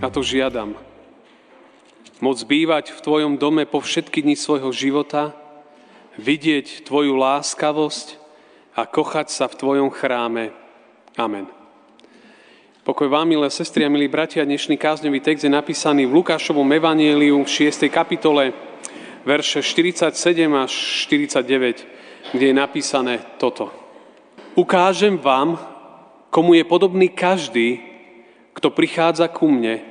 a to žiadam. Moc bývať v Tvojom dome po všetky dni svojho života, vidieť Tvoju láskavosť a kochať sa v Tvojom chráme. Amen. Pokoj vám, milé sestry a milí bratia, dnešný kázňový text je napísaný v Lukášovom evanieliu v 6. kapitole, verše 47 až 49, kde je napísané toto. Ukážem vám, komu je podobný každý, kto prichádza ku mne,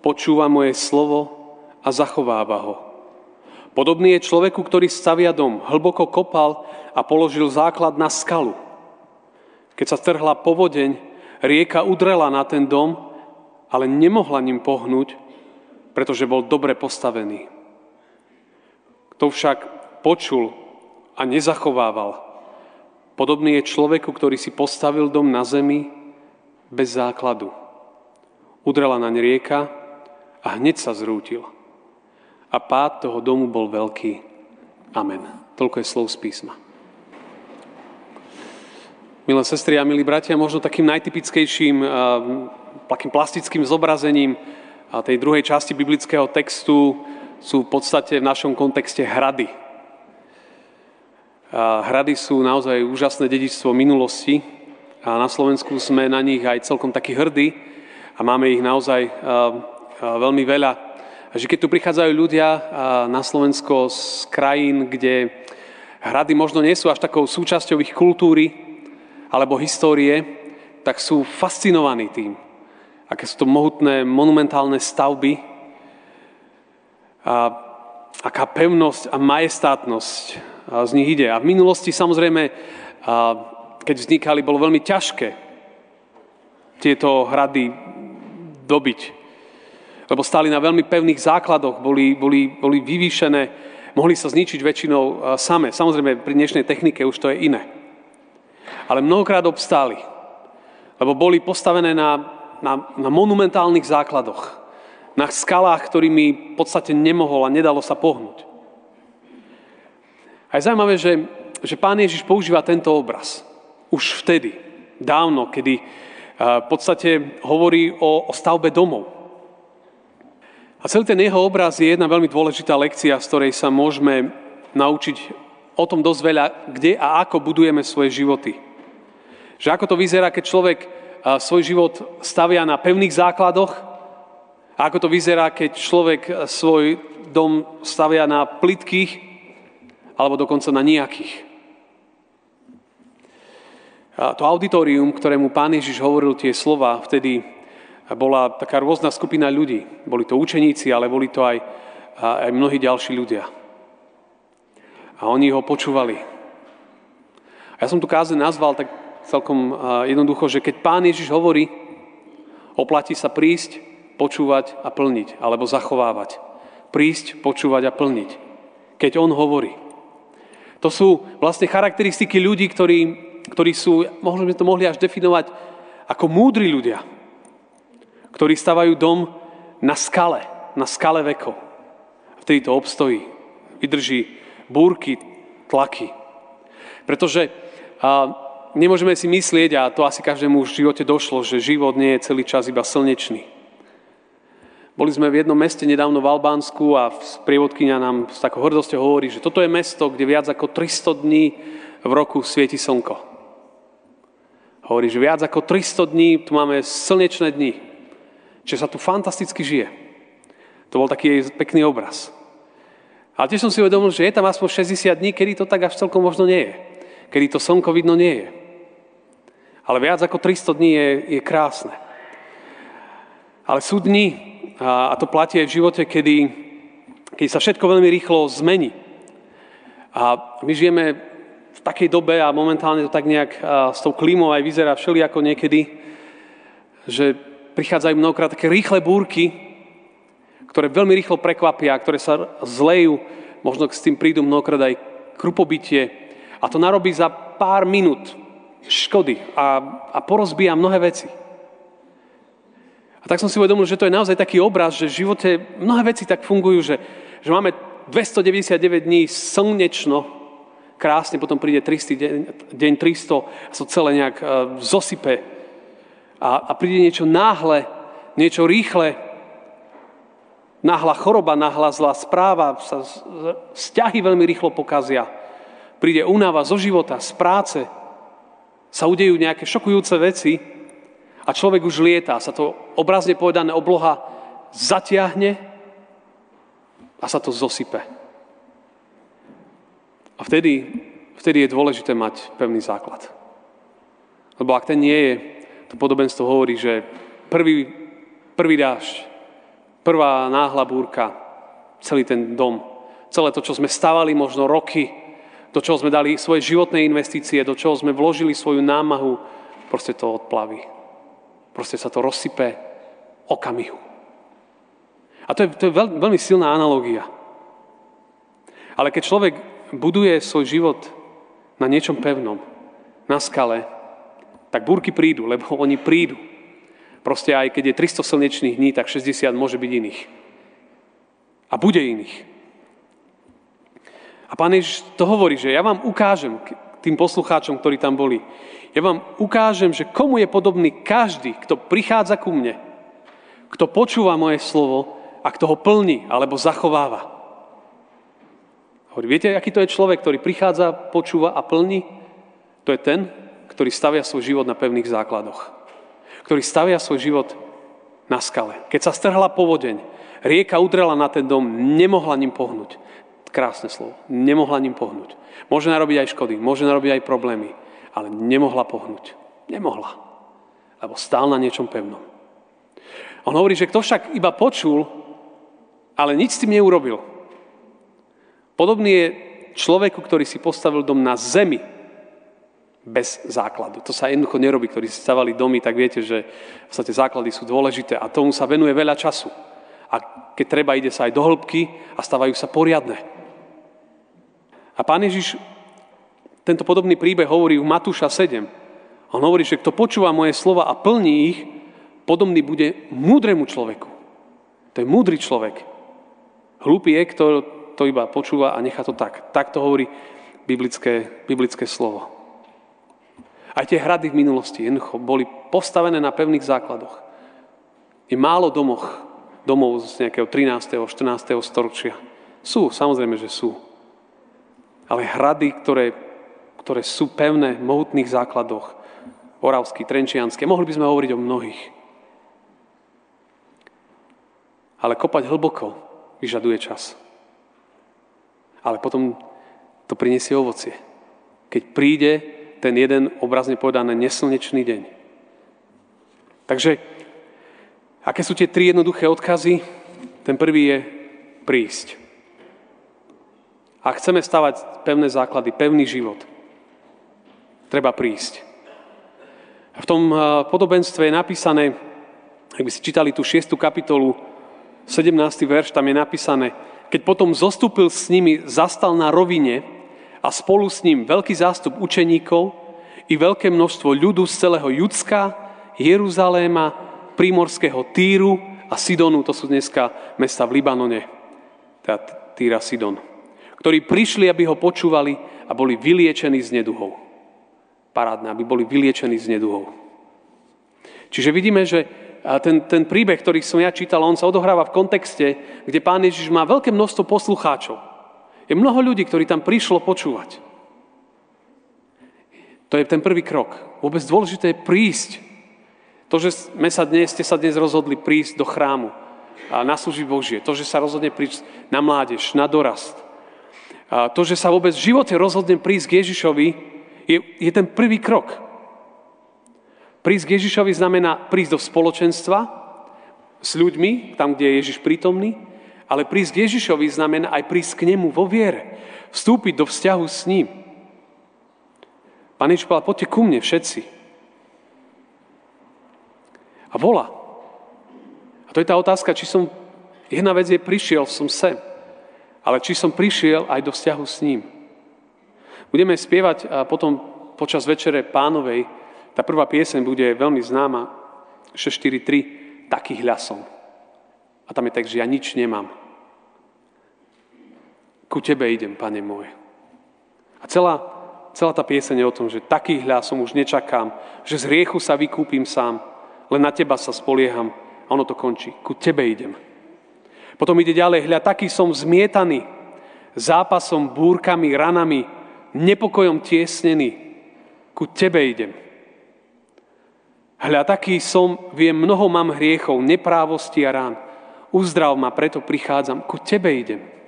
počúva moje slovo a zachováva ho. Podobný je človeku, ktorý stavia dom, hlboko kopal a položil základ na skalu. Keď sa strhla povodeň, rieka udrela na ten dom, ale nemohla ním pohnúť, pretože bol dobre postavený. Kto však počul a nezachovával, Podobný je človeku, ktorý si postavil dom na zemi bez základu. Udrela naň rieka a hneď sa zrútil. A pád toho domu bol veľký. Amen. Toľko je slov z písma. Milé sestry a milí bratia, možno takým najtypickejším, takým plastickým zobrazením tej druhej časti biblického textu sú v podstate v našom kontexte hrady. Hrady sú naozaj úžasné dedičstvo minulosti a na Slovensku sme na nich aj celkom takí hrdí a máme ich naozaj veľmi veľa. Že keď tu prichádzajú ľudia na Slovensko z krajín, kde hrady možno nie sú až takou súčasťou ich kultúry alebo histórie, tak sú fascinovaní tým, aké sú to mohutné monumentálne stavby a aká pevnosť a majestátnosť z nich ide. A v minulosti samozrejme, keď vznikali, bolo veľmi ťažké tieto hrady dobiť. Lebo stáli na veľmi pevných základoch, boli, boli, boli vyvýšené, mohli sa zničiť väčšinou same. Samozrejme, pri dnešnej technike už to je iné. Ale mnohokrát obstáli, lebo boli postavené na, na, na monumentálnych základoch, na skalách, ktorými v podstate nemohol a nedalo sa pohnúť. A je zaujímavé, že, že pán Ježiš používa tento obraz. Už vtedy, dávno, kedy v podstate hovorí o, o stavbe domov. A celý ten jeho obraz je jedna veľmi dôležitá lekcia, z ktorej sa môžeme naučiť o tom dosť veľa, kde a ako budujeme svoje životy. Že ako to vyzerá, keď človek svoj život stavia na pevných základoch a ako to vyzerá, keď človek svoj dom stavia na plitkých alebo dokonca na nejakých. A to auditorium, ktorému pán Ježiš hovoril tie slova, vtedy bola taká rôzna skupina ľudí. Boli to učeníci, ale boli to aj, aj mnohí ďalší ľudia. A oni ho počúvali. Ja som tu káze nazval tak celkom jednoducho, že keď pán Ježiš hovorí, oplatí sa prísť, počúvať a plniť, alebo zachovávať. Prísť, počúvať a plniť. Keď on hovorí. To sú vlastne charakteristiky ľudí, ktorí, ktorí sú, možno by to mohli až definovať ako múdri ľudia, ktorí stavajú dom na skale, na skale vekov. Vtedy to obstojí, vydrží búrky, tlaky. Pretože a, nemôžeme si myslieť, a to asi každému v živote došlo, že život nie je celý čas iba slnečný boli sme v jednom meste nedávno v Albánsku a sprievodkynia nám s takou hrdosťou hovorí, že toto je mesto, kde viac ako 300 dní v roku svieti slnko. Hovorí, že viac ako 300 dní tu máme slnečné dni. Čiže sa tu fantasticky žije. To bol taký pekný obraz. Ale tiež som si uvedomil, že je tam aspoň 60 dní, kedy to tak až celkom možno nie je. Kedy to slnko vidno nie je. Ale viac ako 300 dní je, je krásne. Ale sú dni, a to platí aj v živote, kedy, kedy sa všetko veľmi rýchlo zmení. A my žijeme v takej dobe a momentálne to tak nejak s tou klímou aj vyzerá všelijako niekedy, že prichádzajú mnohokrát také rýchle búrky, ktoré veľmi rýchlo prekvapia, ktoré sa zlejú, možno s tým prídu mnohokrát aj krupobytie. A to narobí za pár minút škody a, a porozbíja mnohé veci. A tak som si uvedomil, že to je naozaj taký obraz, že v živote mnohé veci tak fungujú, že, že máme 299 dní slnečno, krásne, potom príde 300 deň, deň 300 a sa celé nejak uh, zosype. A, a príde niečo náhle, niečo rýchle, náhla choroba, náhla zlá správa, sa vzťahy veľmi rýchlo pokazia. Príde únava zo života, z práce, sa udejú nejaké šokujúce veci a človek už lieta, sa to obrazne povedané obloha zatiahne a sa to zosype. A vtedy, vtedy je dôležité mať pevný základ. Lebo ak ten nie je, to podobenstvo hovorí, že prvý, prvý dážď, prvá náhla búrka, celý ten dom, celé to, čo sme stavali možno roky, do čoho sme dali svoje životné investície, do čoho sme vložili svoju námahu, proste to odplaví. Proste sa to rozsype okamihu. A to je, to je veľ, veľmi silná analogia. Ale keď človek buduje svoj život na niečom pevnom, na skale, tak búrky prídu, lebo oni prídu. Proste aj keď je 300 slnečných dní, tak 60 môže byť iných. A bude iných. A pán Ježiš to hovorí, že ja vám ukážem tým poslucháčom, ktorí tam boli, ja vám ukážem, že komu je podobný každý, kto prichádza ku mne, kto počúva moje slovo a kto ho plní alebo zachováva. Hovorí, viete, aký to je človek, ktorý prichádza, počúva a plní? To je ten, ktorý stavia svoj život na pevných základoch. Ktorý stavia svoj život na skale. Keď sa strhla povodeň, rieka udrela na ten dom, nemohla ním pohnúť. Krásne slovo. Nemohla ním pohnúť. Môže narobiť aj škody, môže narobiť aj problémy ale nemohla pohnúť. Nemohla. Lebo stál na niečom pevnom. On hovorí, že kto však iba počul, ale nič s tým neurobil. Podobný je človeku, ktorý si postavil dom na zemi bez základu. To sa jednoducho nerobí, ktorí si stavali domy, tak viete, že v podstate základy sú dôležité a tomu sa venuje veľa času. A keď treba, ide sa aj do hĺbky a stavajú sa poriadne. A pán Ježiš tento podobný príbeh hovorí u Matúša 7. On hovorí, že kto počúva moje slova a plní ich, podobný bude múdremu človeku. To je múdry človek. Hlupý je, kto to iba počúva a nechá to tak. Tak to hovorí biblické, biblické slovo. Aj tie hrady v minulosti jednoducho boli postavené na pevných základoch. Je málo domoch, domov z nejakého 13. 14. storočia. Sú, samozrejme, že sú. Ale hrady, ktoré ktoré sú pevné v mohutných základoch. Oravský, Trenčianský. Mohli by sme hovoriť o mnohých. Ale kopať hlboko vyžaduje čas. Ale potom to prinesie ovocie. Keď príde ten jeden, obrazne povedané, neslnečný deň. Takže, aké sú tie tri jednoduché odkazy? Ten prvý je prísť. A chceme stavať pevné základy, pevný život, treba prísť. V tom eh, podobenstve je napísané, ak by si čítali tú 6. kapitolu, 17. verš, tam je napísané, keď potom zostúpil s nimi, zastal na rovine a spolu s ním veľký zástup učeníkov i veľké množstvo ľudu z celého Judska, Jeruzaléma, prímorského Týru a Sidonu, to sú dneska mesta v Libanone, teda Týra Sidon, ktorí prišli, aby ho počúvali a boli vyliečení z neduhov parádne, aby boli vyliečení z neduhov. Čiže vidíme, že ten, ten príbeh, ktorý som ja čítal, on sa odohráva v kontexte, kde pán Ježiš má veľké množstvo poslucháčov. Je mnoho ľudí, ktorí tam prišlo počúvať. To je ten prvý krok. Vôbec dôležité je prísť. To, že sme sa dnes, ste sa dnes rozhodli prísť do chrámu a na služby Božie. To, že sa rozhodne prísť na mládež, na dorast. A to, že sa vôbec v živote rozhodne prísť k Ježišovi, je, je ten prvý krok. Prísť k Ježišovi znamená prísť do spoločenstva s ľuďmi, tam, kde je Ježiš prítomný, ale prísť k Ježišovi znamená aj prísť k nemu vo viere. Vstúpiť do vzťahu s ním. Pán Ježiš povedal, poďte ku mne všetci. A volá. A to je tá otázka, či som, jedna vec je, prišiel som sem, ale či som prišiel aj do vzťahu s ním. Budeme spievať a potom počas večere pánovej, tá prvá pieseň bude veľmi známa, 643, taký hľasom. A tam je tak, že ja nič nemám. Ku tebe idem, pane môj. A celá, celá tá pieseň je o tom, že taký hľasom už nečakám, že z hriechu sa vykúpim sám, len na teba sa spolieham a ono to končí. Ku tebe idem. Potom ide ďalej, hľa, taký som zmietaný, zápasom, búrkami, ranami, nepokojom tiesnený. Ku tebe idem. Hľa, taký som, viem, mnoho mám hriechov, neprávosti a rán. Uzdrav ma, preto prichádzam. Ku tebe idem.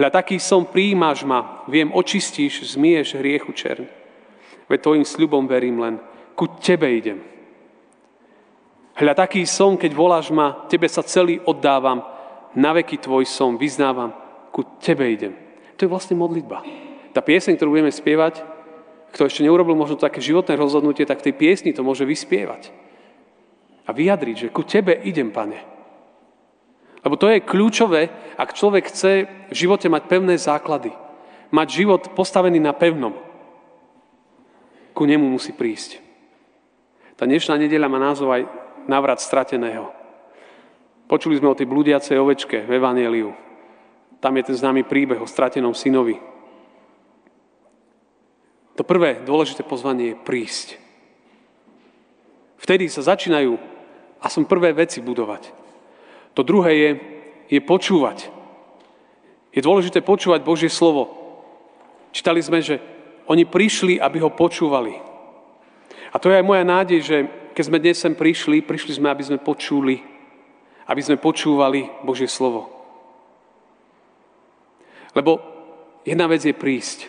Hľa, taký som, príjmaš ma, viem, očistíš, zmieš hriechu čern. Veď tvojim sľubom verím len. Ku tebe idem. Hľa, taký som, keď voláš ma, tebe sa celý oddávam, na veky tvoj som, vyznávam, ku tebe idem. To je vlastne modlitba. Tá pieseň, ktorú budeme spievať, kto ešte neurobil možno také životné rozhodnutie, tak v tej piesni to môže vyspievať. A vyjadriť, že ku tebe idem, pane. Lebo to je kľúčové, ak človek chce v živote mať pevné základy. Mať život postavený na pevnom. Ku nemu musí prísť. Tá dnešná nedeľa má názov aj návrat strateného. Počuli sme o tej blúdiacej ovečke v Evangeliu. Tam je ten známy príbeh o stratenom synovi. To prvé dôležité pozvanie je prísť. Vtedy sa začínajú a som prvé veci budovať. To druhé je, je počúvať. Je dôležité počúvať Božie slovo. Čítali sme, že oni prišli, aby ho počúvali. A to je aj moja nádej, že keď sme dnes sem prišli, prišli sme, aby sme počuli aby sme počúvali Božie slovo. Lebo jedna vec je prísť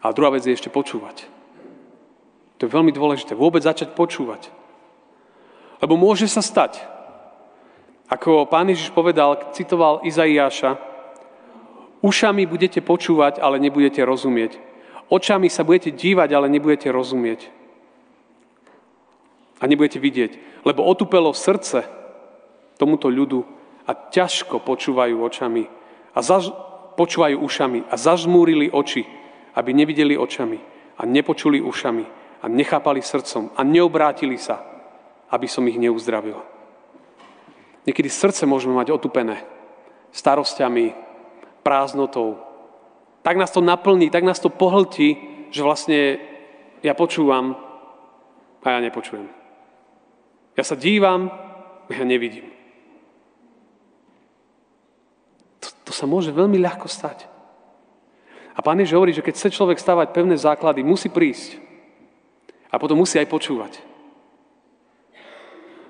a druhá vec je ešte počúvať. To je veľmi dôležité. Vôbec začať počúvať. Lebo môže sa stať, ako pán Ježiš povedal, citoval Izaiáša, ušami budete počúvať, ale nebudete rozumieť. Očami sa budete dívať, ale nebudete rozumieť. A nebudete vidieť. Lebo otupelo srdce tomuto ľudu a ťažko počúvajú očami a zaž- počúvajú ušami a zažmúrili oči, aby nevideli očami a nepočuli ušami a nechápali srdcom a neobrátili sa, aby som ich neuzdravil. Niekedy srdce môžeme mať otupené starosťami, prázdnotou. Tak nás to naplní, tak nás to pohltí, že vlastne ja počúvam a ja nepočujem. Ja sa dívam, ja nevidím. To sa môže veľmi ľahko stať. A pán Ježiš hovorí, že keď chce človek stavať pevné základy, musí prísť. A potom musí aj počúvať.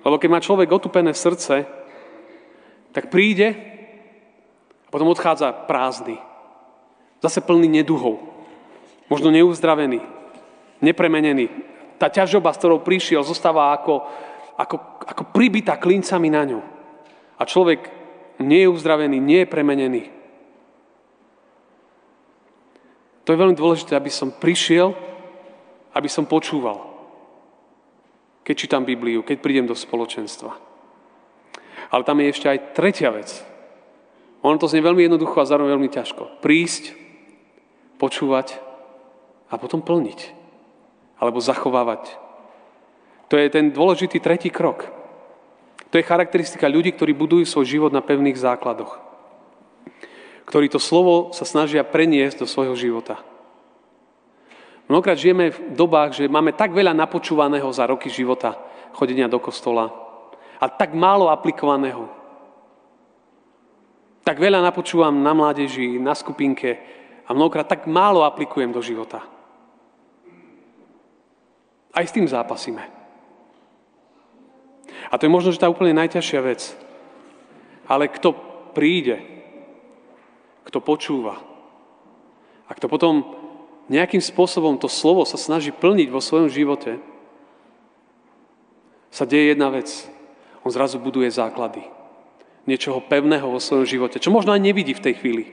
Lebo keď má človek otupené srdce, tak príde a potom odchádza prázdny. Zase plný neduhov. Možno neuzdravený, nepremenený. Tá ťažoba, s ktorou prišiel, zostáva ako, ako, ako pribitá klincami na ňu. A človek nie je uzdravený, nie je premenený. To je veľmi dôležité, aby som prišiel, aby som počúval, keď čítam Bibliu, keď prídem do spoločenstva. Ale tam je ešte aj tretia vec. Ono to znie veľmi jednoducho a zároveň veľmi ťažko. Prísť, počúvať a potom plniť. Alebo zachovávať. To je ten dôležitý tretí krok. To je charakteristika ľudí, ktorí budujú svoj život na pevných základoch. Ktorí to slovo sa snažia preniesť do svojho života. Mnohokrát žijeme v dobách, že máme tak veľa napočúvaného za roky života, chodenia do kostola, a tak málo aplikovaného. Tak veľa napočúvam na mládeži, na skupinke a mnohokrát tak málo aplikujem do života. Aj s tým zápasíme. A to je možno, že tá úplne najťažšia vec. Ale kto príde, kto počúva a kto potom nejakým spôsobom to slovo sa snaží plniť vo svojom živote, sa deje jedna vec. On zrazu buduje základy. Niečoho pevného vo svojom živote, čo možno aj nevidí v tej chvíli.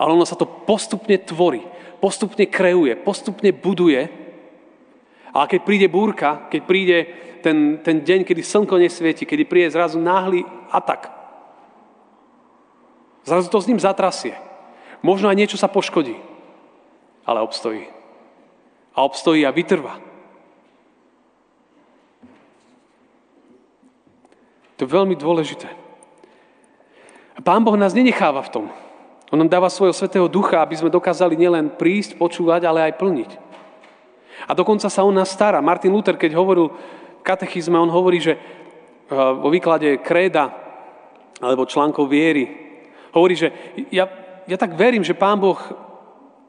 Ale ono sa to postupne tvorí, postupne kreuje, postupne buduje Ale keď príde búrka, keď príde ten, ten deň, kedy slnko nesvieti, kedy príde zrazu náhly atak, zrazu to s ním zatrasie. Možno aj niečo sa poškodí, ale obstojí. A obstojí a vytrvá. To je veľmi dôležité. A Pán Boh nás nenecháva v tom. On nám dáva svojho svetého ducha, aby sme dokázali nielen prísť, počúvať, ale aj plniť. A dokonca sa on nás stará. Martin Luther, keď hovoril v katechizme, on hovorí, že eh, vo výklade kréda alebo článkov viery, hovorí, že ja, ja tak verím, že Pán Boh,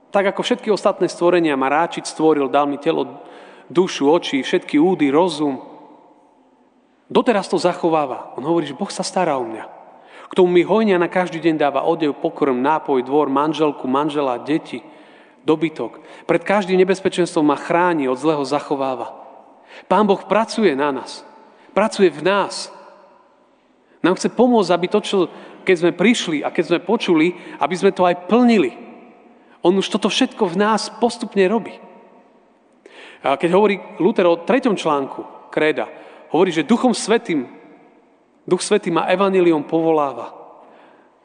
tak ako všetky ostatné stvorenia ma ráčiť stvoril, dal mi telo, dušu, oči, všetky údy, rozum. Doteraz to zachováva. On hovorí, že Boh sa stará o mňa. K tomu mi hojnia na každý deň dáva odev, pokrm, nápoj, dvor, manželku, manžela, deti dobytok. Pred každým nebezpečenstvom ma chráni, od zlého zachováva. Pán Boh pracuje na nás. Pracuje v nás. Nám chce pomôcť, aby to, čo keď sme prišli a keď sme počuli, aby sme to aj plnili. On už toto všetko v nás postupne robí. A keď hovorí Luther o treťom článku kréda, hovorí, že Duchom Svetým, Duch Svetý ma evaniliom povoláva.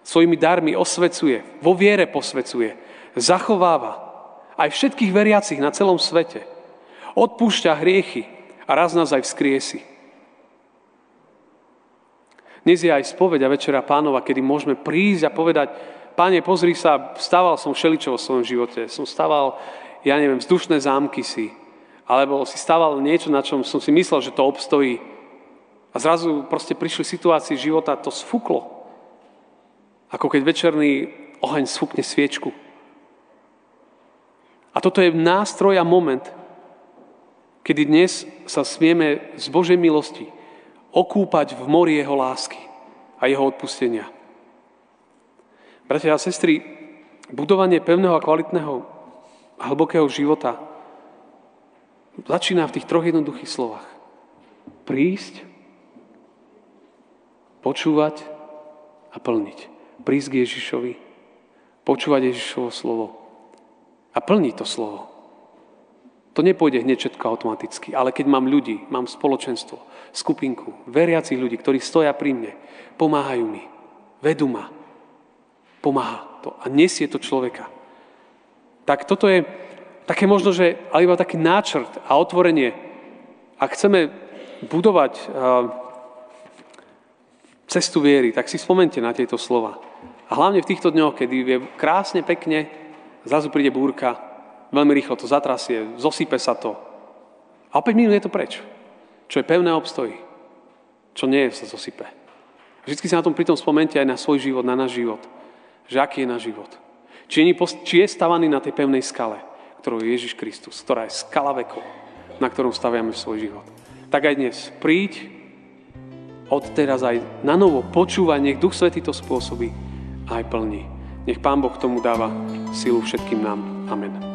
Svojimi darmi osvecuje, vo viere posvecuje, zachováva, aj všetkých veriacich na celom svete. Odpúšťa hriechy a raz nás aj vzkriesi. Dnes je aj spoveď a večera pánova, kedy môžeme prísť a povedať, Pane, pozri sa, vstával som všeličo vo svojom živote. Som stával, ja neviem, vzdušné zámky si. Alebo si stával niečo, na čom som si myslel, že to obstojí. A zrazu proste prišli situácii života, to sfúklo. Ako keď večerný oheň sfúkne sviečku. A toto je nástroj a moment, kedy dnes sa smieme z Božej milosti okúpať v mori Jeho lásky a Jeho odpustenia. Bratia a sestry, budovanie pevného a kvalitného hlbokého života začína v tých troch jednoduchých slovách. Prísť, počúvať a plniť. Prísť k Ježišovi, počúvať Ježišovo slovo a plní to slovo. To nepôjde hneď všetko automaticky, ale keď mám ľudí, mám spoločenstvo, skupinku, veriacich ľudí, ktorí stoja pri mne, pomáhajú mi, vedú ma, pomáha to a nesie to človeka. Tak toto je také možno, že ale iba taký náčrt a otvorenie. Ak chceme budovať uh, cestu viery, tak si spomente na tieto slova. A hlavne v týchto dňoch, kedy je krásne, pekne, Zrazu príde búrka, veľmi rýchlo to zatrasie, zosype sa to. A opäť minút je to preč. Čo je pevné, obstojí. Čo nie je, sa zosype. Vždycky si na tom pritom spomente aj na svoj život, na náš život. Že aký je náš život. Či je, či je stavaný na tej pevnej skale, ktorou je Ježiš Kristus, ktorá je skala vekov, na ktorom staviame svoj život. Tak aj dnes príď, od teraz aj na novo počúvať, nech Duch Svetý to spôsobí a aj plní. Nech Pán Boh tomu dáva silu všetkým nám. Amen.